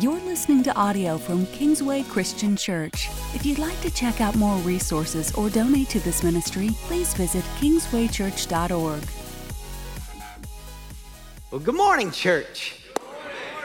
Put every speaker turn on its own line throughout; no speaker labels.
You're listening to audio from Kingsway Christian Church. If you'd like to check out more resources or donate to this ministry, please visit kingswaychurch.org.
Well, good morning, church.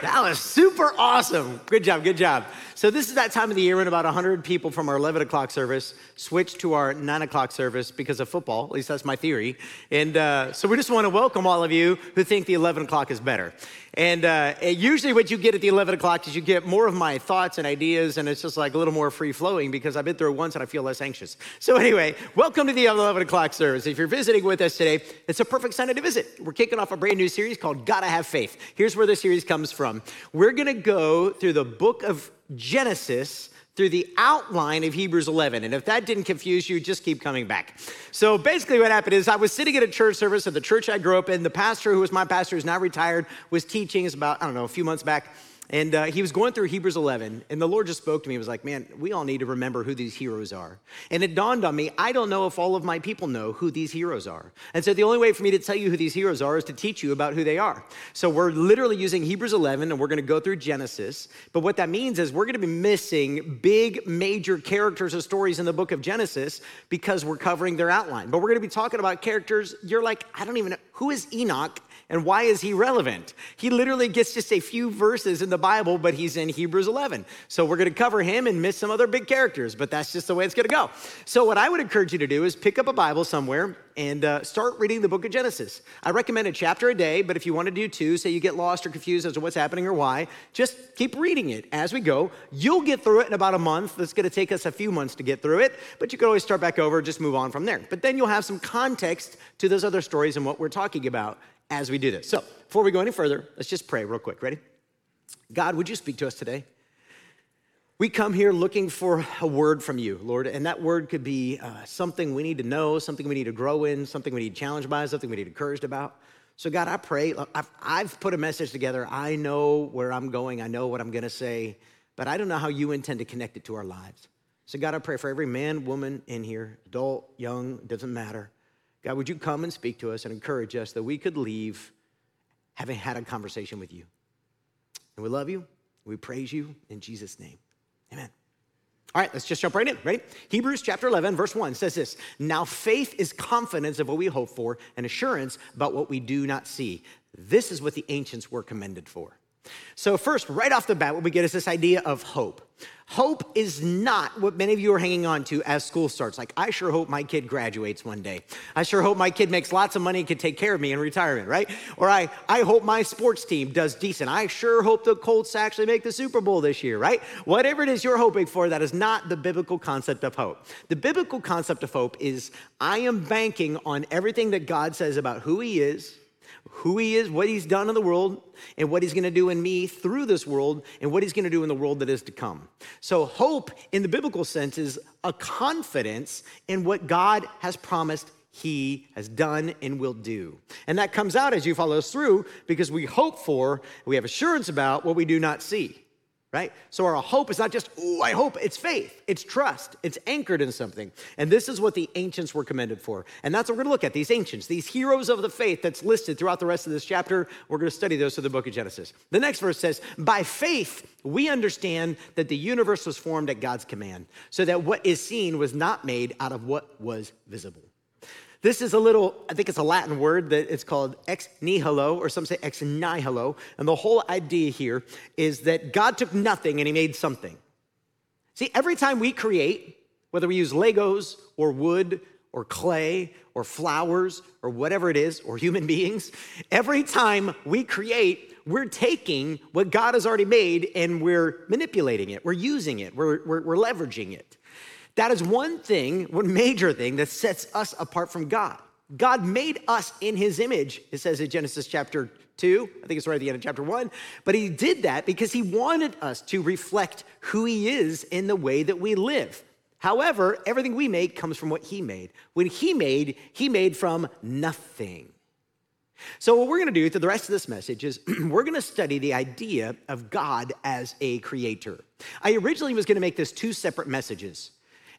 That was super awesome. Good job, good job. So, this is that time of the year when about 100 people from our 11 o'clock service switch to our 9 o'clock service because of football. At least that's my theory. And uh, so, we just want to welcome all of you who think the 11 o'clock is better. And uh, usually, what you get at the 11 o'clock is you get more of my thoughts and ideas, and it's just like a little more free flowing because I've been through it once and I feel less anxious. So, anyway, welcome to the 11 o'clock service. If you're visiting with us today, it's a perfect Sunday to visit. We're kicking off a brand new series called Gotta Have Faith. Here's where the series comes from. We're gonna go through the book of Genesis through the outline of Hebrews 11. And if that didn't confuse you, just keep coming back. So basically, what happened is I was sitting at a church service at the church I grew up in. The pastor, who was my pastor, who's now retired, was teaching. It's about, I don't know, a few months back. And uh, he was going through Hebrews 11, and the Lord just spoke to me. He was like, Man, we all need to remember who these heroes are. And it dawned on me, I don't know if all of my people know who these heroes are. And so the only way for me to tell you who these heroes are is to teach you about who they are. So we're literally using Hebrews 11, and we're going to go through Genesis. But what that means is we're going to be missing big, major characters or stories in the book of Genesis because we're covering their outline. But we're going to be talking about characters you're like, I don't even know. Who is Enoch? And why is he relevant? He literally gets just a few verses in the Bible, but he's in Hebrews 11. So we're going to cover him and miss some other big characters, but that's just the way it's going to go. So, what I would encourage you to do is pick up a Bible somewhere and uh, start reading the book of Genesis. I recommend a chapter a day, but if you want to do two, say you get lost or confused as to what's happening or why, just keep reading it as we go. You'll get through it in about a month. It's going to take us a few months to get through it, but you can always start back over, just move on from there. But then you'll have some context to those other stories and what we're talking about as we do this. So, before we go any further, let's just pray real quick. Ready? God, would you speak to us today? We come here looking for a word from you, Lord, and that word could be uh, something we need to know, something we need to grow in, something we need challenged by, something we need encouraged about. So, God, I pray, I've, I've put a message together. I know where I'm going, I know what I'm gonna say, but I don't know how you intend to connect it to our lives. So, God, I pray for every man, woman in here, adult, young, doesn't matter. God, would you come and speak to us and encourage us that we could leave having had a conversation with you? And we love you. We praise you in Jesus' name. Amen. All right, let's just jump right in. Ready? Hebrews chapter 11, verse 1 says this Now faith is confidence of what we hope for and assurance about what we do not see. This is what the ancients were commended for. So, first, right off the bat, what we get is this idea of hope. Hope is not what many of you are hanging on to as school starts. Like, I sure hope my kid graduates one day. I sure hope my kid makes lots of money and can take care of me in retirement, right? Or I, I hope my sports team does decent. I sure hope the Colts actually make the Super Bowl this year, right? Whatever it is you're hoping for, that is not the biblical concept of hope. The biblical concept of hope is I am banking on everything that God says about who He is who he is, what he's done in the world, and what he's going to do in me through this world, and what he's going to do in the world that is to come. So, hope in the biblical sense is a confidence in what God has promised he has done and will do. And that comes out as you follow us through because we hope for, we have assurance about what we do not see right? So our hope is not just, oh, I hope, it's faith, it's trust, it's anchored in something. And this is what the ancients were commended for. And that's what we're gonna look at these ancients, these heroes of the faith that's listed throughout the rest of this chapter. We're gonna study those through the book of Genesis. The next verse says, By faith, we understand that the universe was formed at God's command, so that what is seen was not made out of what was visible. This is a little, I think it's a Latin word that it's called ex nihilo, or some say ex nihilo. And the whole idea here is that God took nothing and he made something. See, every time we create, whether we use Legos or wood or clay or flowers or whatever it is, or human beings, every time we create, we're taking what God has already made and we're manipulating it, we're using it, we're, we're, we're leveraging it. That is one thing, one major thing that sets us apart from God. God made us in his image, it says in Genesis chapter 2. I think it's right at the end of chapter 1. But he did that because he wanted us to reflect who he is in the way that we live. However, everything we make comes from what he made. When he made, he made from nothing. So, what we're going to do through the rest of this message is we're going to study the idea of God as a creator. I originally was going to make this two separate messages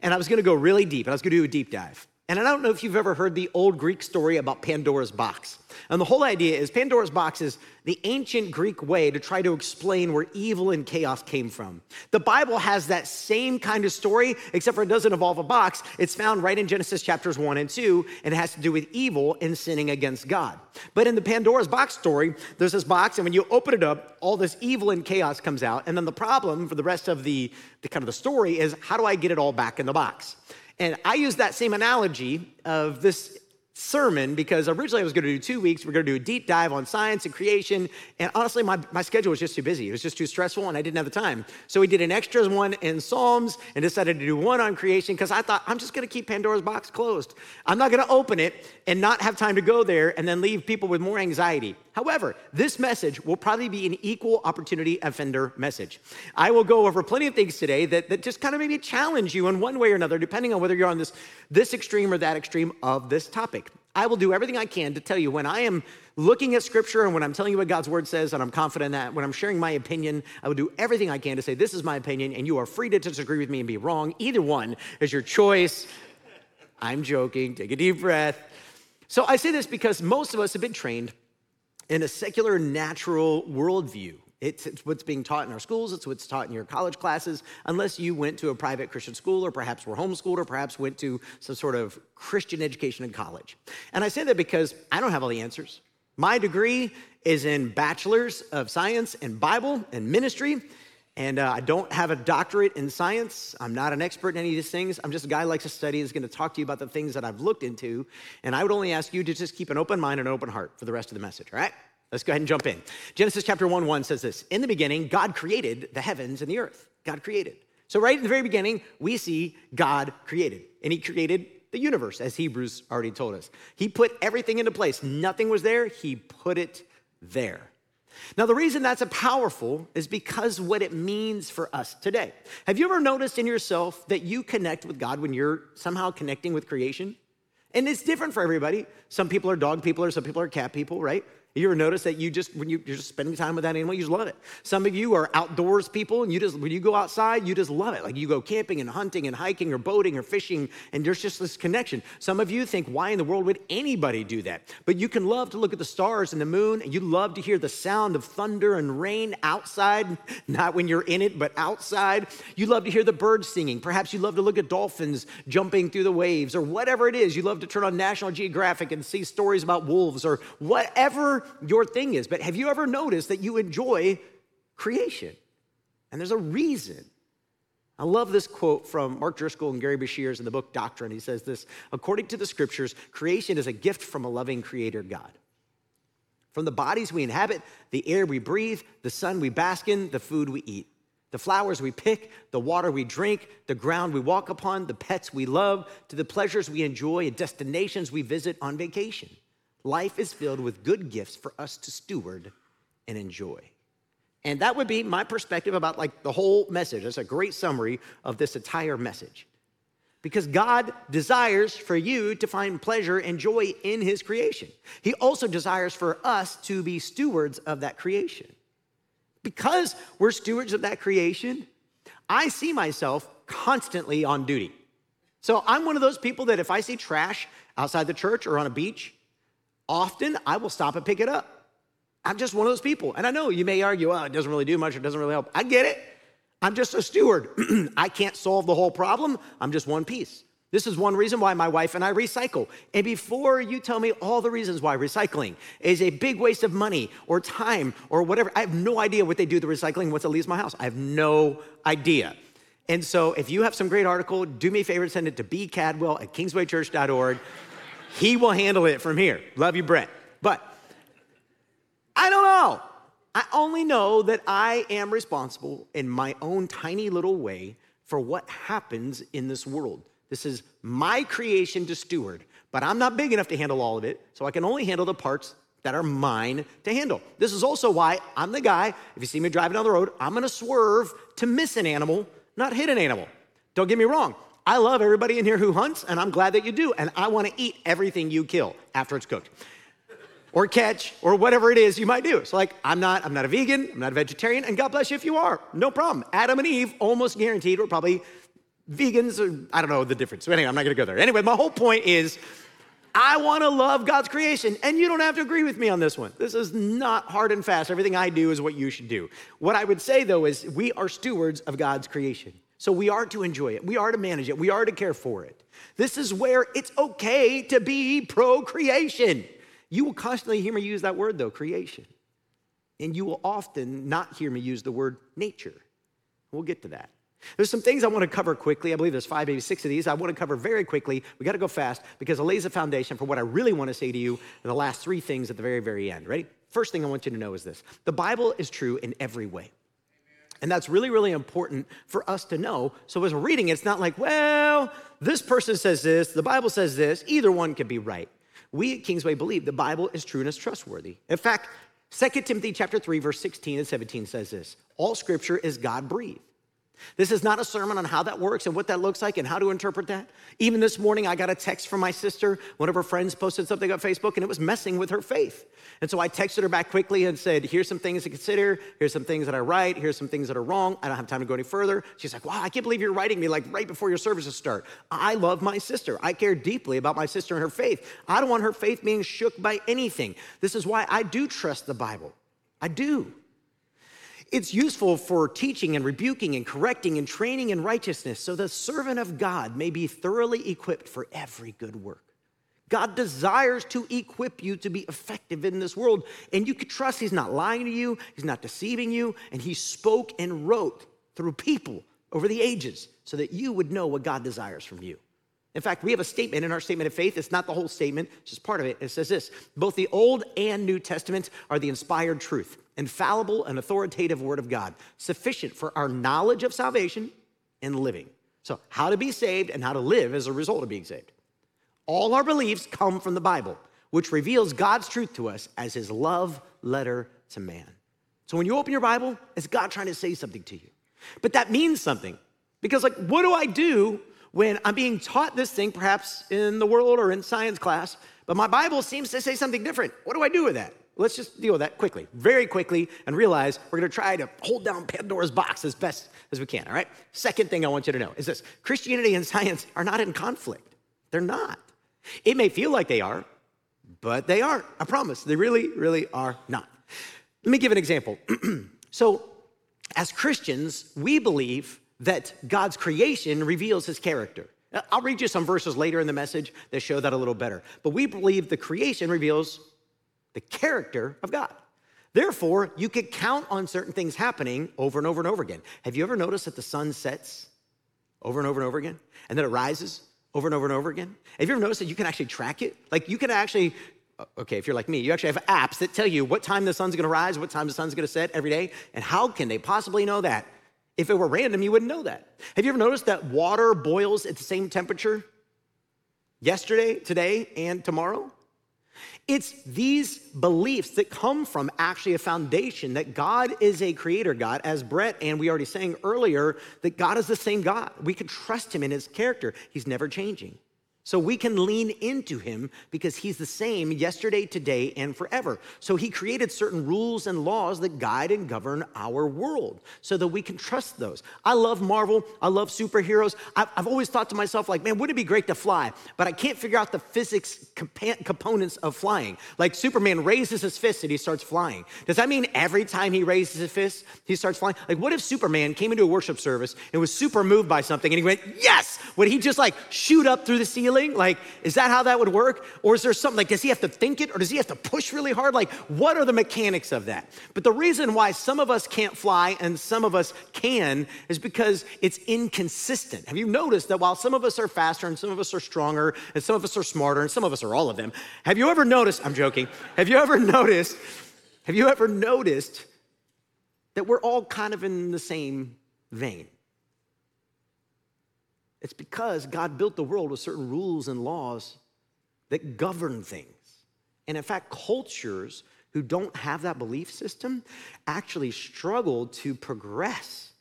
and I was gonna go really deep, and I was gonna do a deep dive. And I don't know if you've ever heard the old Greek story about Pandora's box. And the whole idea is Pandora's box is the ancient Greek way to try to explain where evil and chaos came from. The Bible has that same kind of story, except for it doesn't involve a box. It's found right in Genesis chapters 1 and 2, and it has to do with evil and sinning against God. But in the Pandora's box story, there's this box, and when you open it up, all this evil and chaos comes out. And then the problem for the rest of the, the kind of the story is how do I get it all back in the box? And I use that same analogy of this sermon because originally I was going to do two weeks. We are going to do a deep dive on science and creation. And honestly, my, my schedule was just too busy. It was just too stressful and I didn't have the time. So we did an extras one in Psalms and decided to do one on creation because I thought I'm just going to keep Pandora's box closed. I'm not going to open it and not have time to go there and then leave people with more anxiety. However, this message will probably be an equal opportunity offender message. I will go over plenty of things today that, that just kind of maybe challenge you in one way or another, depending on whether you're on this, this extreme or that extreme of this topic. I will do everything I can to tell you when I am looking at scripture and when I'm telling you what God's word says, and I'm confident that when I'm sharing my opinion, I will do everything I can to say, This is my opinion, and you are free to disagree with me and be wrong. Either one is your choice. I'm joking. Take a deep breath. So I say this because most of us have been trained in a secular, natural worldview. It's, it's, what's being taught in our schools, it's what's taught in your college classes, unless you went to a private Christian school or perhaps were homeschooled or perhaps went to some sort of Christian education in college. And I say that because I don't have all the answers. My degree is in bachelor's of science and Bible and ministry. And uh, I don't have a doctorate in science. I'm not an expert in any of these things. I'm just a guy who likes to study and is going to talk to you about the things that I've looked into. And I would only ask you to just keep an open mind and an open heart for the rest of the message, all right? Let's go ahead and jump in. Genesis chapter 1 1 says this In the beginning, God created the heavens and the earth. God created. So, right in the very beginning, we see God created, and He created the universe, as Hebrews already told us. He put everything into place. Nothing was there, He put it there. Now, the reason that's a powerful is because what it means for us today. Have you ever noticed in yourself that you connect with God when you're somehow connecting with creation? And it's different for everybody. Some people are dog people, or some people are cat people, right? You ever notice that you just, when you, are just spending time with that animal, you just love it. Some of you are outdoors people and you just, when you go outside, you just love it. Like you go camping and hunting and hiking or boating or fishing and there's just this connection. Some of you think, why in the world would anybody do that? But you can love to look at the stars and the moon and you love to hear the sound of thunder and rain outside, not when you're in it, but outside. You love to hear the birds singing. Perhaps you love to look at dolphins jumping through the waves or whatever it is. You love to turn on National Geographic and see stories about wolves or whatever your thing is, but have you ever noticed that you enjoy creation? And there's a reason. I love this quote from Mark Driscoll and Gary Breshears in the book Doctrine. He says this According to the scriptures, creation is a gift from a loving creator God. From the bodies we inhabit, the air we breathe, the sun we bask in, the food we eat, the flowers we pick, the water we drink, the ground we walk upon, the pets we love, to the pleasures we enjoy and destinations we visit on vacation. Life is filled with good gifts for us to steward and enjoy. And that would be my perspective about like the whole message. That's a great summary of this entire message. Because God desires for you to find pleasure and joy in his creation. He also desires for us to be stewards of that creation. Because we're stewards of that creation, I see myself constantly on duty. So I'm one of those people that if I see trash outside the church or on a beach, often I will stop and pick it up. I'm just one of those people. And I know you may argue, well, it doesn't really do much, it doesn't really help. I get it. I'm just a steward. I can't solve the whole problem, I'm just one piece. This is one reason why my wife and I recycle. And before you tell me all the reasons why recycling is a big waste of money or time or whatever, I have no idea what they do the recycling once it leaves my house. I have no idea. And so if you have some great article, do me a favor, and send it to bcadwell at kingswaychurch.org. He will handle it from here. Love you, Brett. But I don't know. I only know that I am responsible in my own tiny little way for what happens in this world. This is my creation to steward, but I'm not big enough to handle all of it, so I can only handle the parts that are mine to handle. This is also why I'm the guy, if you see me driving down the road, I'm gonna swerve to miss an animal, not hit an animal. Don't get me wrong, I love everybody in here who hunts, and I'm glad that you do. And I want to eat everything you kill after it's cooked. Or catch, or whatever it is you might do. So, like, I'm not, I'm not a vegan, I'm not a vegetarian, and God bless you if you are. No problem. Adam and Eve, almost guaranteed, were probably vegans, or, I don't know the difference. So anyway, I'm not gonna go there. Anyway, my whole point is I wanna love God's creation, and you don't have to agree with me on this one. This is not hard and fast. Everything I do is what you should do. What I would say though is we are stewards of God's creation. So we are to enjoy it, we are to manage it, we are to care for it. This is where it's okay to be procreation. You will constantly hear me use that word though, creation. And you will often not hear me use the word nature. We'll get to that. There's some things I want to cover quickly. I believe there's five, maybe six of these. I want to cover very quickly. We got to go fast because it lays a foundation for what I really want to say to you in the last three things at the very, very end. Ready? First thing I want you to know is this the Bible is true in every way. And that's really, really important for us to know. So as we're reading, it's not like, well, this person says this, the Bible says this, either one could be right. We at Kingsway believe the Bible is true and is trustworthy. In fact, 2 Timothy chapter 3, verse 16 and 17 says this: all scripture is God breathed this is not a sermon on how that works and what that looks like and how to interpret that. Even this morning, I got a text from my sister. One of her friends posted something on Facebook and it was messing with her faith. And so I texted her back quickly and said, Here's some things to consider. Here's some things that I write. Here's some things that are wrong. I don't have time to go any further. She's like, Wow, I can't believe you're writing me like right before your services start. I love my sister. I care deeply about my sister and her faith. I don't want her faith being shook by anything. This is why I do trust the Bible. I do. It's useful for teaching and rebuking and correcting and training in righteousness so the servant of God may be thoroughly equipped for every good work. God desires to equip you to be effective in this world, and you can trust He's not lying to you, He's not deceiving you, and He spoke and wrote through people over the ages so that you would know what God desires from you. In fact, we have a statement in our statement of faith. It's not the whole statement, it's just part of it. It says this Both the Old and New Testaments are the inspired truth, infallible and authoritative word of God, sufficient for our knowledge of salvation and living. So, how to be saved and how to live as a result of being saved. All our beliefs come from the Bible, which reveals God's truth to us as his love letter to man. So, when you open your Bible, it's God trying to say something to you. But that means something. Because, like, what do I do when I'm being taught this thing, perhaps in the world or in science class, but my Bible seems to say something different. What do I do with that? Let's just deal with that quickly, very quickly, and realize we're gonna try to hold down Pandora's box as best as we can, all right? Second thing I want you to know is this Christianity and science are not in conflict. They're not. It may feel like they are, but they aren't. I promise. They really, really are not. Let me give an example. so, as Christians, we believe that God's creation reveals his character. I'll read you some verses later in the message that show that a little better. But we believe the creation reveals the character of God. Therefore, you could count on certain things happening over and over and over again. Have you ever noticed that the sun sets over and over and over again and then it rises over and over and over again? Have you ever noticed that you can actually track it? Like you can actually uh, okay, if you're like me, you actually have apps that tell you what time the sun's gonna rise, what time the sun's gonna set every day. And how can they possibly know that? If it were random, you wouldn't know that. Have you ever noticed that water boils at the same temperature yesterday, today, and tomorrow? It's these beliefs that come from actually a foundation that God is a creator God, as Brett and we already sang earlier, that God is the same God. We can trust him in his character, he's never changing. So we can lean into him because he's the same yesterday, today, and forever. So he created certain rules and laws that guide and govern our world so that we can trust those. I love Marvel. I love superheroes. I've, always thought to myself, like, man, wouldn't it be great to fly? But I can't figure out the physics components of flying. Like Superman raises his fist and he starts flying. Does that mean every time he raises his fist, he starts flying? Like, what if Superman came into a worship service and was super moved by something and he went, yes? Would he just like shoot up through the ceiling? Feeling? Like, is that how that would work? Or is there something like, does he have to think it or does he have to push really hard? Like, what are the mechanics of that? But the reason why some of us can't fly and some of us can is because it's inconsistent. Have you noticed that while some of us are faster and some of us are stronger and some of us are smarter and some of us are all of them, have you ever noticed? I'm joking. Have you ever noticed? Have you ever noticed that we're all kind of in the same vein? It's because God built the world with certain rules and laws that govern things. And in fact, cultures who don't have that belief system actually struggle to progress.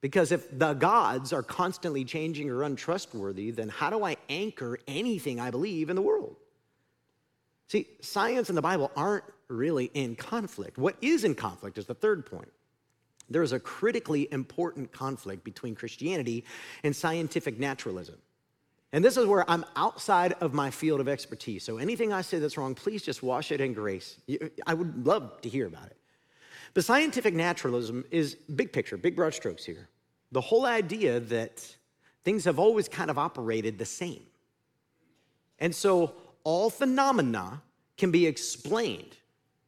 Because if the gods are constantly changing or untrustworthy, then how do I anchor anything I believe in the world? See, science and the Bible aren't really in conflict. What is in conflict is the third point. There is a critically important conflict between Christianity and scientific naturalism. And this is where I'm outside of my field of expertise. So anything I say that's wrong, please just wash it in grace. I would love to hear about it. But scientific naturalism is big picture, big broad strokes here. The whole idea that things have always kind of operated the same. And so all phenomena can be explained.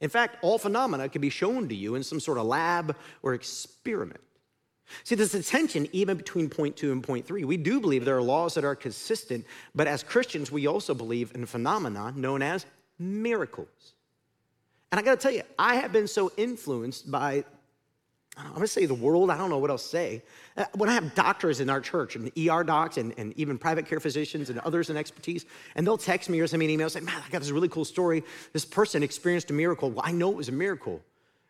In fact, all phenomena can be shown to you in some sort of lab or experiment. See, there's a tension even between point two and point three. We do believe there are laws that are consistent, but as Christians, we also believe in phenomena known as miracles. And I gotta tell you, I have been so influenced by, I'm gonna say the world, I don't know what else to say. Uh, when I have doctors in our church, and ER docs, and, and even private care physicians and others in expertise, and they'll text me or send me an email and say, Man, I got this really cool story. This person experienced a miracle. Well, I know it was a miracle.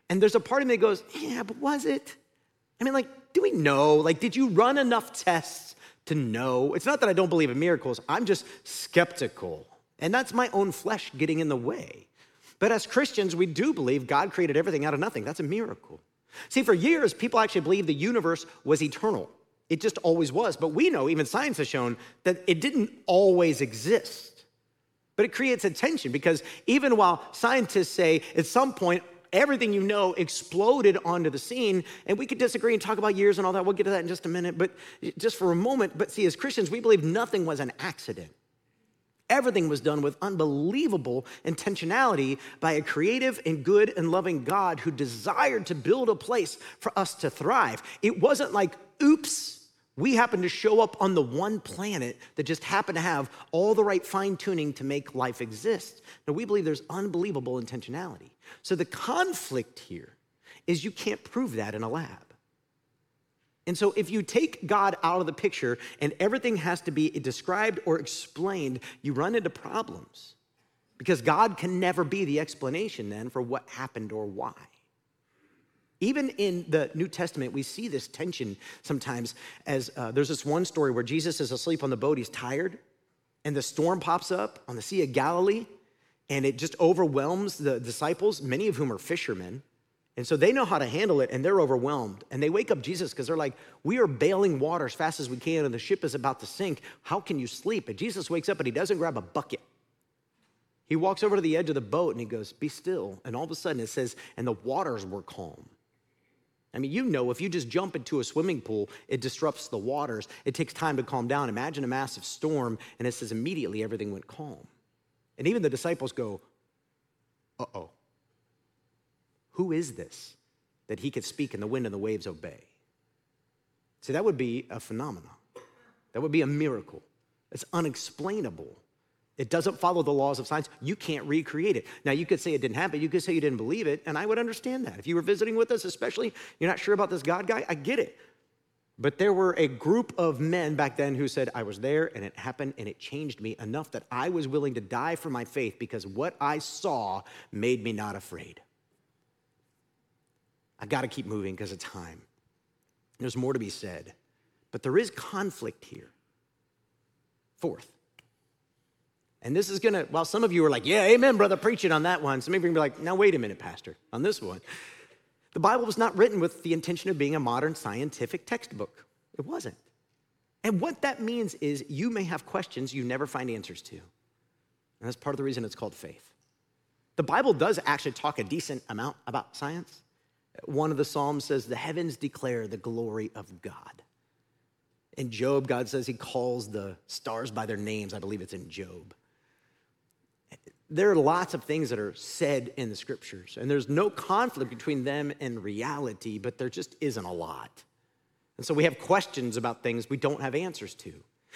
And there's a part of me that goes, Yeah, but was it? I mean, like, do we know? Like, did you run enough tests to know? It's not that I don't believe in miracles, I'm just skeptical. And that's my own flesh getting in the way. But as Christians, we do believe God created everything out of nothing. That's a miracle. See, for years, people actually believed the universe was eternal. It just always was. But we know, even science has shown, that it didn't always exist. But it creates a tension because even while scientists say at some point everything you know exploded onto the scene. And we could disagree and talk about years and all that. We'll get to that in just a minute, but just for a moment. But see, as Christians, we believe nothing was an accident. Everything was done with unbelievable intentionality by a creative and good and loving God who desired to build a place for us to thrive. It wasn't like, oops, we happen to show up on the one planet that just happened to have all the right fine tuning to make life exist. Now, we believe there's unbelievable intentionality. So the conflict here is you can't prove that in a lab. And so if you take God out of the picture and everything has to be described or explained, you run into problems because God can never be the explanation then for what happened or why. Even in the New Testament, we see this tension sometimes as uh, there's this one story where Jesus is asleep on the boat, he's tired, and the storm pops up on the Sea of Galilee, and it just overwhelms the disciples, many of whom are fishermen. And so they know how to handle it and they're overwhelmed. And they wake up Jesus because they're like, We are bailing water as fast as we can and the ship is about to sink. How can you sleep? And Jesus wakes up and he doesn't grab a bucket. He walks over to the edge of the boat and he goes, Be still. And all of a sudden it says, And the waters were calm. I mean, you know, if you just jump into a swimming pool, it disrupts the waters. It takes time to calm down. Imagine a massive storm, and it says immediately everything went calm. And even the disciples go, uh oh. Who is this that he could speak and the wind and the waves obey? See, that would be a phenomenon. That would be a miracle. It's unexplainable. It doesn't follow the laws of science. You can't recreate it. Now, you could say it didn't happen. You could say you didn't believe it, and I would understand that. If you were visiting with us, especially, you're not sure about this God guy, I get it. But there were a group of men back then who said, I was there and it happened and it changed me enough that I was willing to die for my faith because what I saw made me not afraid. I got to keep moving because of time. There's more to be said, but there is conflict here. Fourth, and this is gonna, while some of you are like, yeah, amen, brother, preach it on that one. Some of you are gonna be like, now wait a minute, Pastor, on this one. The Bible was not written with the intention of being a modern scientific textbook. It wasn't. And what that means is you may have questions you never find answers to. And that's part of the reason it's called faith. The Bible does actually talk a decent amount about science. One of the Psalms says, The heavens declare the glory of God. In Job, God says he calls the stars by their names. I believe it's in Job there are lots of things that are said in the scriptures, and there's no conflict between them and reality, but there just isn't a lot. And so we have questions about things we don't have answers to.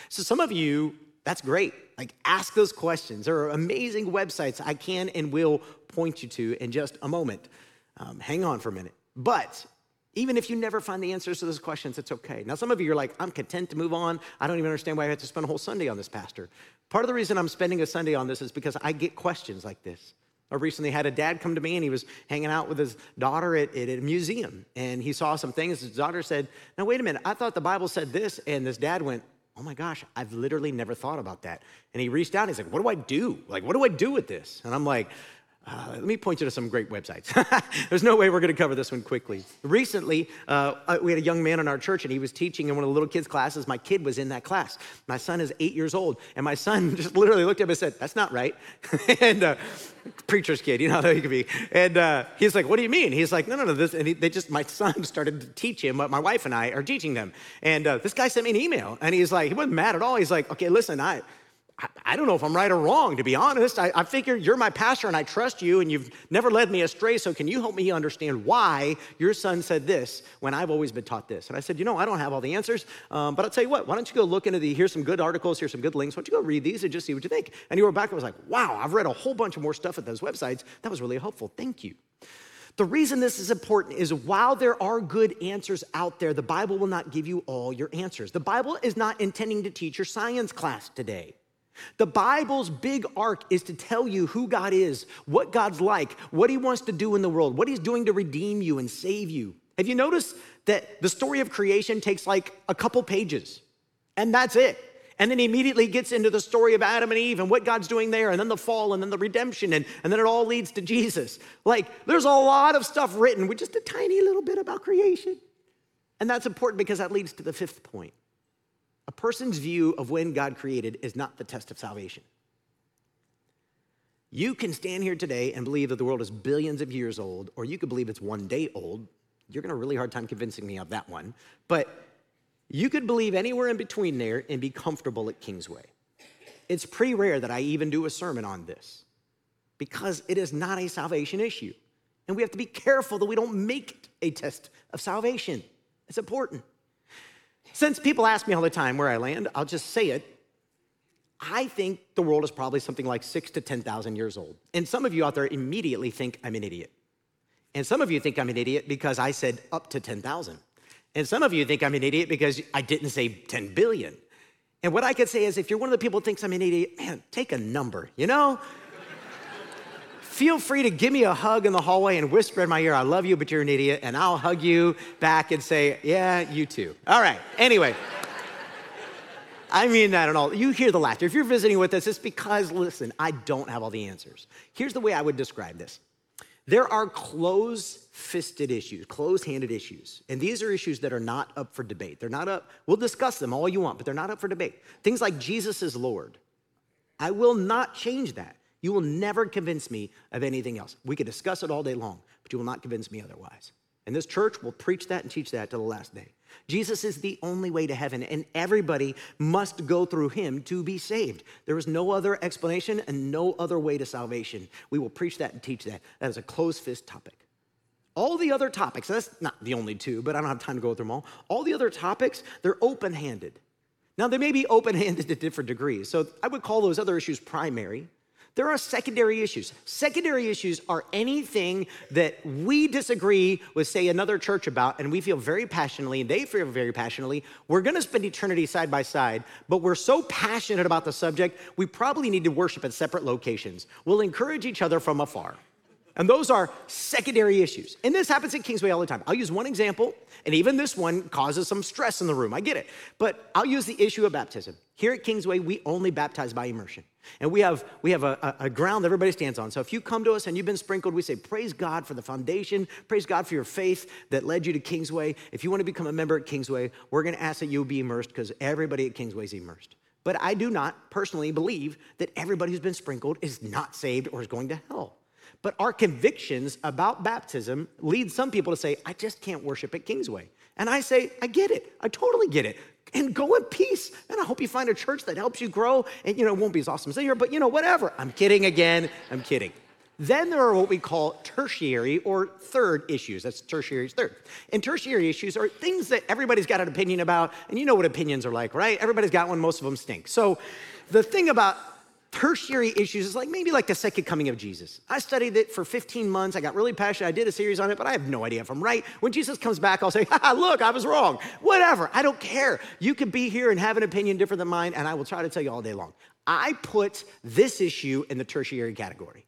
So some of you, that's great. Like, ask those questions. There are amazing websites I can and will point you to in just a moment. Um, hang on for a minute. But even if you never find the answers to those questions, it's okay. Now, some of you are like, I'm content to move on. I don't even understand why I have to spend a whole Sunday on this, Pastor. Part of the reason I'm spending a Sunday on this is because I get questions like this. I recently had a dad come to me and he was hanging out with his daughter at, at, a museum and he saw some things. His daughter said, Now, wait a minute, I thought the Bible said this. And this dad went, Oh my gosh, I've literally never thought about that. And he reached out and he's like, What do I do? Like, what do I do with this? And I'm like, uh, let me point you to some great websites. There's no way we're going to cover this one quickly. Recently, uh, uh, we had a young man in our church, and he was teaching in one of the little kids' classes. My kid was in that class. My son is eight years old, and my son just literally looked at him and said, "That's not right." and uh, preacher's kid, you know how he could be. And uh, he's like, "What do you mean?" He's like, "No, no, no." This, and he, they just, my son started to teach him what my wife and I are teaching them. And uh, this guy sent me an email, and he's like, he wasn't mad at all. He's like, "Okay, listen, I." I, don't know if I'm right or wrong, to be honest. I, I figure you're my pastor and I trust you and you've never led me astray. So can you help me understand why your son said this when I've always been taught this? And I said, You know, I don't have all the answers, um, but I'll tell you what, why don't you go look into the, here's some good articles, here's some good links. Why don't you go read these and just see what you think? And he wrote back and was like, Wow, I've read a whole bunch of more stuff at those websites. That was really helpful. Thank you. The reason this is important is while there are good answers out there, the Bible will not give you all your answers. The Bible is not intending to teach your science class today. The Bible's big arc is to tell you who God is, what God's like, what He wants to do in the world, what He's doing to redeem you and save you. Have you noticed that the story of creation takes like a couple pages and that's it? And then he immediately gets into the story of Adam and Eve and what God's doing there, and then the fall, and then the redemption, and, and then it all leads to Jesus. Like, there's a lot of stuff written with just a tiny little bit about creation. And that's important because that leads to the fifth point a person's view of when God created is not the test of salvation. You can stand here today and believe that the world is billions of years old, or you could believe it's one day old. You're gonna have a really hard time convincing me of that one. But you could believe anywhere in between there and be comfortable at Kingsway. It's pretty rare that I even do a sermon on this because it is not a salvation issue. And we have to be careful that we don't make it a test of salvation. It's important. Since people ask me all the time where I land, I'll just say it. I think the world is probably something like six to 10,000 years old. And some of you out there immediately think I'm an idiot. And some of you think I'm an idiot because I said up to 10,000. And some of you think I'm an idiot because I didn't say 10 billion. And what I could say is if you're one of the people who thinks I'm an idiot, man, take a number, you know? Feel free to give me a hug in the hallway and whisper in my ear, I love you, but you're an idiot. And I'll hug you back and say, yeah, you too. All right. Anyway. I mean that at all. You hear the laughter. If you're visiting with us, it's because, listen, I don't have all the answers. Here's the way I would describe this there are closed fisted issues, closed handed issues. And these are issues that are not up for debate. They're not up, we'll discuss them all you want, but they're not up for debate. Things like Jesus is Lord. I will not change that. You will never convince me of anything else. We could discuss it all day long, but you will not convince me otherwise. And this church will preach that and teach that to the last day. Jesus is the only way to heaven, and everybody must go through him to be saved. There is no other explanation and no other way to salvation. We will preach that and teach that. That is a closed fist topic. All the other topics, that's not the only two, but I don't have time to go through them all. All the other topics, they're open handed. Now, they may be open handed to different degrees. So I would call those other issues primary. There are secondary issues. Secondary issues are anything that we disagree with, say, another church about, and we feel very passionately, and they feel very passionately. We're gonna spend eternity side by side, but we're so passionate about the subject, we probably need to worship at separate locations. We'll encourage each other from afar. And those are secondary issues. And this happens at Kingsway all the time. I'll use one example, and even this one causes some stress in the room. I get it. But I'll use the issue of baptism. Here at Kingsway, we only baptize by immersion. And we have, we have a, a, ground that everybody stands on. So if you come to us and you've been sprinkled, we say, Praise God for the foundation. Praise God for your faith that led you to Kingsway. If you want to become a member at Kingsway, we're going to ask that you be immersed because everybody at Kingsway is immersed. But I do not personally believe that everybody who's been sprinkled is not saved or is going to hell. But our convictions about baptism lead some people to say, I just can't worship at Kingsway. And I say, I get it. I totally get it. And go in peace. And I hope you find a church that helps you grow. And, you know, it won't be as awesome as here, but, you know, whatever. I'm kidding again. I'm kidding. Then there are what we call tertiary or third issues. That's tertiary third. And tertiary issues are things that everybody's got an opinion about. And you know what opinions are like, right? Everybody's got one, most of them stink. So the thing about tertiary issues is like maybe like the second coming of Jesus. I studied it for 15 months. I got really passionate. I did a series on it, but I have no idea if I'm right. When Jesus comes back, I'll say, look, I was wrong. Whatever. I don't care. You could be here and have an opinion different than mine, and I will try to tell you all day long. I put this issue in the tertiary category.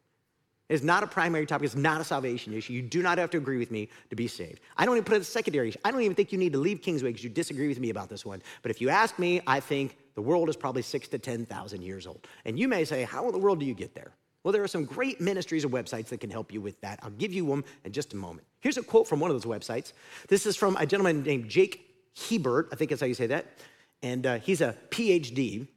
It's not a primary topic. It's not a salvation issue. You do not have to agree with me to be saved. I don't even put it as secondary. I don't even think you need to leave Kingsway because you disagree with me about this one. But if you ask me, I think the world is probably six to 10,000 years old. And you may say, How in the world do you get there? Well, there are some great ministries and websites that can help you with that. I'll give you them in just a moment. Here's a quote from one of those websites. This is from a gentleman named Jake Hebert, I think that's how you say that. And uh, he's a PhD.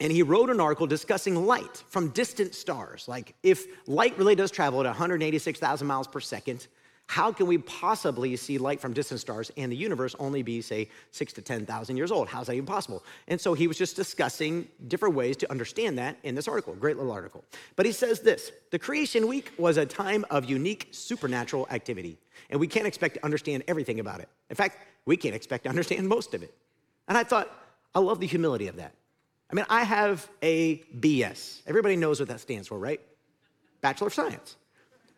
And he wrote an article discussing light from distant stars. Like, if light really does travel at 186,000 miles per second, how can we possibly see light from distant stars and the universe only be, say, six to 10,000 years old? How's that even possible? And so he was just discussing different ways to understand that in this article. Great little article. But he says this The creation week was a time of unique supernatural activity, and we can't expect to understand everything about it. In fact, we can't expect to understand most of it. And I thought, I love the humility of that. I mean, I have a BS. Everybody knows what that stands for, right? Bachelor of Science.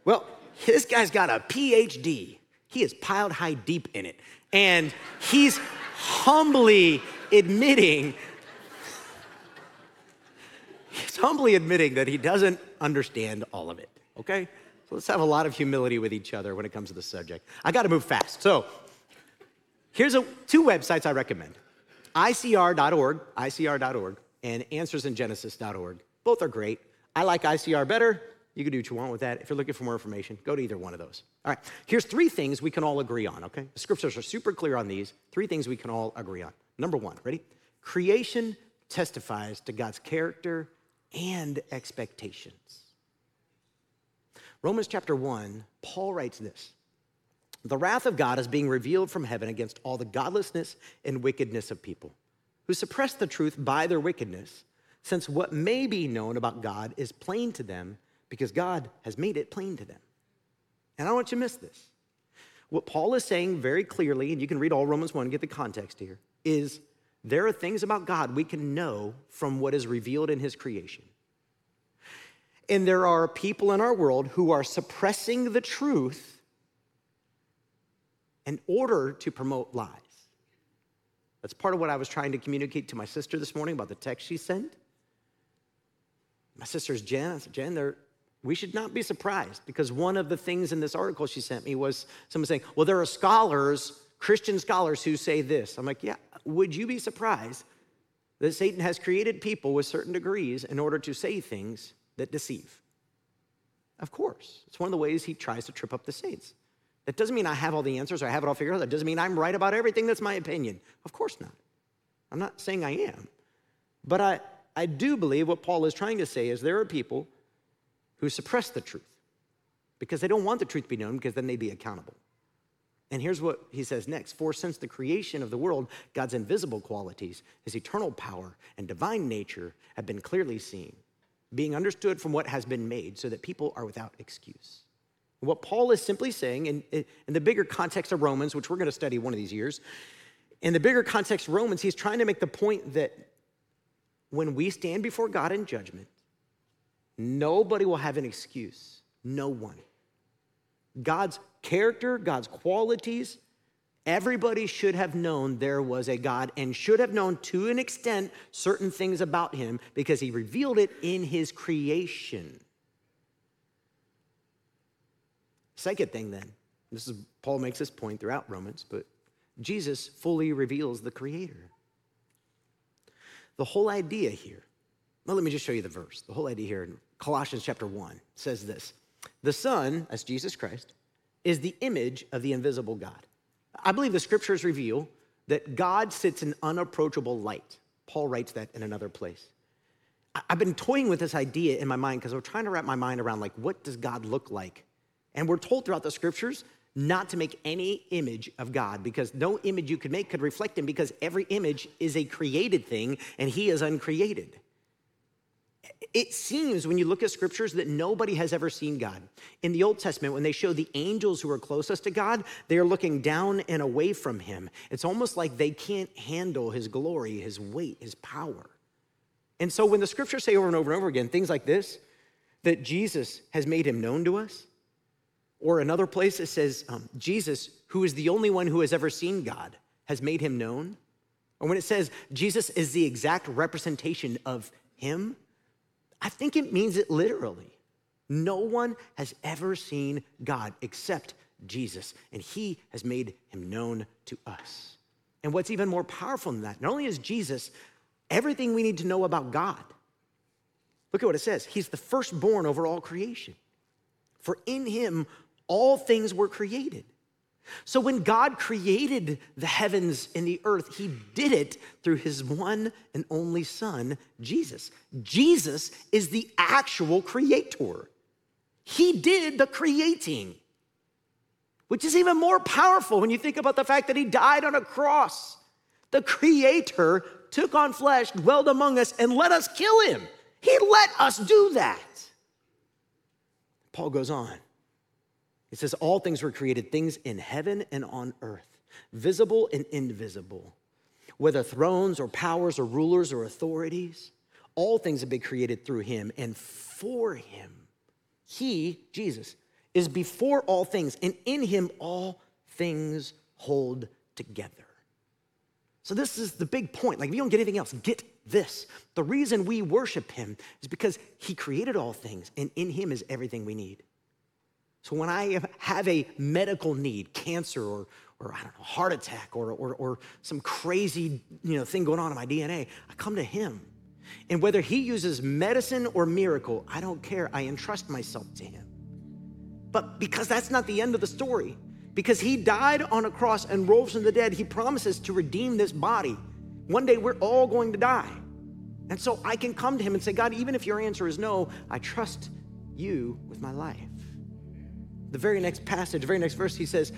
Well, this guy's got a PhD. He is piled high deep in it. And he's humbly admitting, he's humbly admitting that he doesn't understand all of it, okay? So let's have a lot of humility with each other when it comes to the subject. I gotta move fast. So here's a, two websites I recommend ICR.org, ICR.org, and AnswersInGenesis.org. Both are great. I like ICR better you can do what you want with that. If you're looking for more information, go to either one of those. All right, here's three things we can all agree on, okay? The scriptures are super clear on these. Three things we can all agree on. Number one, ready? Creation testifies to God's character and expectations. Romans chapter 1, Paul writes this The wrath of God is being revealed from heaven against all the godlessness and wickedness of people who suppress the truth by their wickedness, since what may be known about God is plain to them because God has made it plain to them. And I don't want you to miss this. What Paul is saying very clearly, and you can read all Romans 1 and get the context here, is there are things about God we can know from what is revealed in his creation. And there are people in our world who are suppressing the truth in order to promote lies. That's part of what I was trying to communicate to my sister this morning about the text she sent. My sister's Jen. I said, Jen, we should not be surprised because one of the things in this article she sent me was someone saying, Well, there are scholars, Christian scholars, who say this. I'm like, Yeah, would you be surprised that Satan has created people with certain degrees in order to say things that deceive? Of course. It's one of the ways he tries to trip up the saints. That doesn't mean I have all the answers or I have it all figured out. That doesn't mean I'm right about everything. That's my opinion. Of course not. I'm not saying I am. But I, I do believe what Paul is trying to say is there are people who suppress the truth because they don't want the truth to be known because then they'd be accountable. And here's what he says next For since the creation of the world, God's invisible qualities, his eternal power, and divine nature have been clearly seen, being understood from what has been made, so that people are without excuse. What Paul is simply saying, in, in the bigger context of Romans, which we're going to study one of these years, in the bigger context of Romans, he's trying to make the point that when we stand before God in judgment, Nobody will have an excuse. No one. God's character, God's qualities, everybody should have known there was a God and should have known to an extent certain things about him because he revealed it in his creation. Second thing, then, this is Paul makes this point throughout Romans, but Jesus fully reveals the Creator. The whole idea here well, let me just show you the verse. The whole idea here in Colossians chapter 1 says this The Son, as Jesus Christ, is the image of the invisible God. I believe the scriptures reveal that God sits in unapproachable light. Paul writes that in another place. I've been toying with this idea in my mind because I'm trying to wrap my mind around like, what does God look like? And we're told throughout the scriptures not to make any image of God because no image you could make could reflect him because every image is a created thing and he is uncreated it seems when you look at scriptures that nobody has ever seen God. In the Old Testament, when they show the angels who are closest to God, they are looking down and away from him. It's almost like they can't handle his glory, his weight, his power. And so when the scriptures say over and over and over again things like this, that Jesus has made him known to us, or another place it says, um, Jesus, who is the only one who has ever seen God, has made him known. Or when it says Jesus is the exact representation of him, I think it means it literally. No one has ever seen God except Jesus, and he has made him known to us. And what's even more powerful than that, not only is Jesus everything we need to know about God, Look at what it says. He's the firstborn over all creation. For in him all things were created. So when God created the heavens and the earth, he did it through his one and only son, Jesus. Jesus is the actual creator. He did the creating, which is even more powerful when you think about the fact that he died on a cross. The creator took on flesh, dwelled among us, and let us kill him. He let us do that. Paul goes on. It says, All things were created, things in heaven and on earth, visible and invisible, whether thrones or powers or rulers or authorities. All things have been created through him and for him. He, Jesus, is before all things, and in him all things hold together. So, this is the big point. Like, if you don't get anything else, get this. The reason we worship him is because he created all things, and in him is everything we need. So when I have a medical need, cancer or, or I don't know, heart attack or, or, or some crazy you know, thing going on in my DNA, I come to him. And whether he uses medicine or miracle, I don't care. I entrust myself to him. But because that's not the end of the story, because he died on a cross and rose from the dead, he promises to redeem this body. One day we're all going to die. And so I can come to him and say, God, even if your answer is no, I trust you with my life. The very next passage, the very next verse, he says,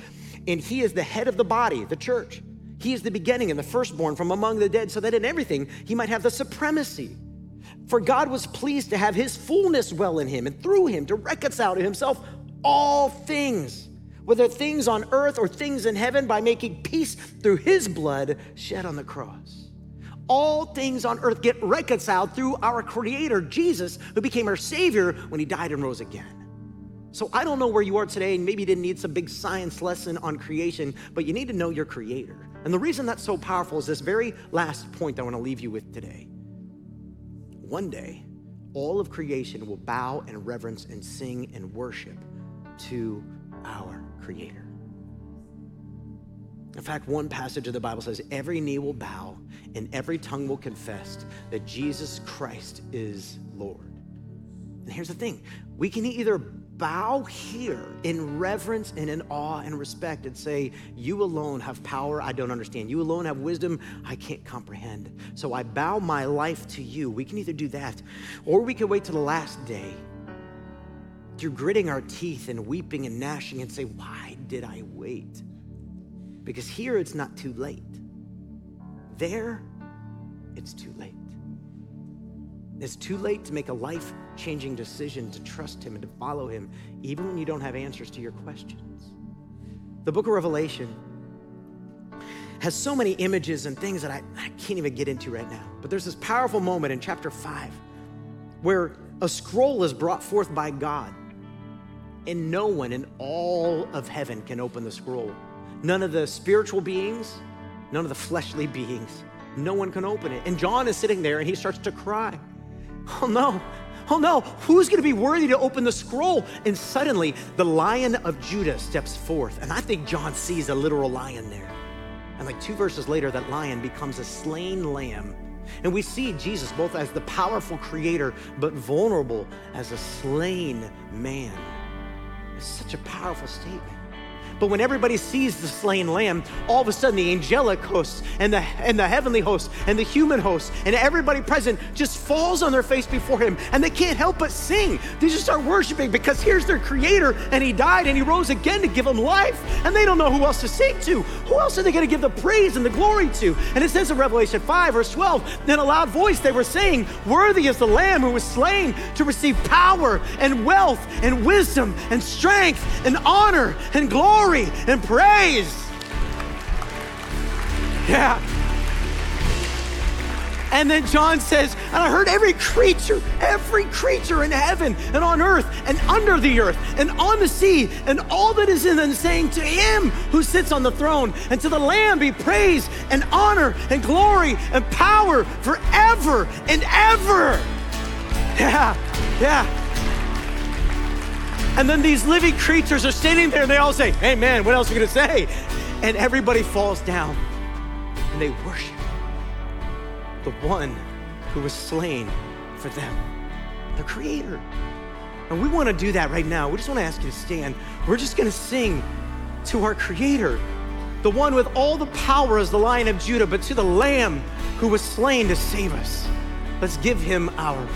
And he is the head of the body, the church. He is the beginning and the firstborn from among the dead, so that in everything he might have the supremacy. For God was pleased to have his fullness dwell in him and through him to reconcile to himself all things, whether things on earth or things in heaven, by making peace through his blood shed on the cross. All things on earth get reconciled through our Creator, Jesus, who became our Savior when he died and rose again. So I don't know where you are today, and maybe you didn't need some big science lesson on creation, but you need to know your creator. And the reason that's so powerful is this very last point I want to leave you with today. One day, all of creation will bow and reverence and sing and worship to our creator. In fact, one passage of the Bible says, Every knee will bow and every tongue will confess that Jesus Christ is Lord. And here's the thing we can either bow here in reverence and in awe and respect and say, You alone have power I don't understand. You alone have wisdom I can't comprehend. So I bow my life to you. We can either do that or we can wait till the last day through gritting our teeth and weeping and gnashing and say, Why did I wait? Because here it's not too late, there it's too late. It's too late to make a life changing decision to trust Him and to follow Him, even when you don't have answers to your questions. The book of Revelation has so many images and things that I, I can't even get into right now. But there's this powerful moment in chapter 5 where a scroll is brought forth by God, and no one in all of heaven can open the scroll. None of the spiritual beings, none of the fleshly beings, no one can open it. And John is sitting there and he starts to cry. Oh no, oh no, who's gonna be worthy to open the scroll? And suddenly the lion of Judah steps forth. And I think John sees a literal lion there. And like two verses later, that lion becomes a slain lamb. And we see Jesus both as the powerful creator, but vulnerable as a slain man. It's such a powerful statement. But when everybody sees the slain lamb, all of a sudden the angelic hosts and the, and the heavenly hosts and the human hosts and everybody present just falls on their face before him and they can't help but sing. They just start worshiping because here's their creator and he died and he rose again to give them life and they don't know who else to sing to. Who else are they going to give the praise and the glory to? And it says in Revelation 5, verse 12, in a loud voice they were saying, Worthy is the lamb who was slain to receive power and wealth and wisdom and strength and honor and glory glory and praise. Yeah. And then John says, and I heard every creature, every creature in heaven and on earth and under the earth and on the sea and all that is in them saying to him who sits on the throne and to the Lamb be praise and honor and glory and power forever and ever. Yeah, yeah. And then these living creatures are standing there and they all say, Hey man, what else are you gonna say? And everybody falls down and they worship the one who was slain for them. the Creator. And we want to do that right now. We just want to ask you to stand. We're just to sing to our Creator, the one with all the power as the Lion of Judah, but to the Lamb who was slain to save us. Let's give him our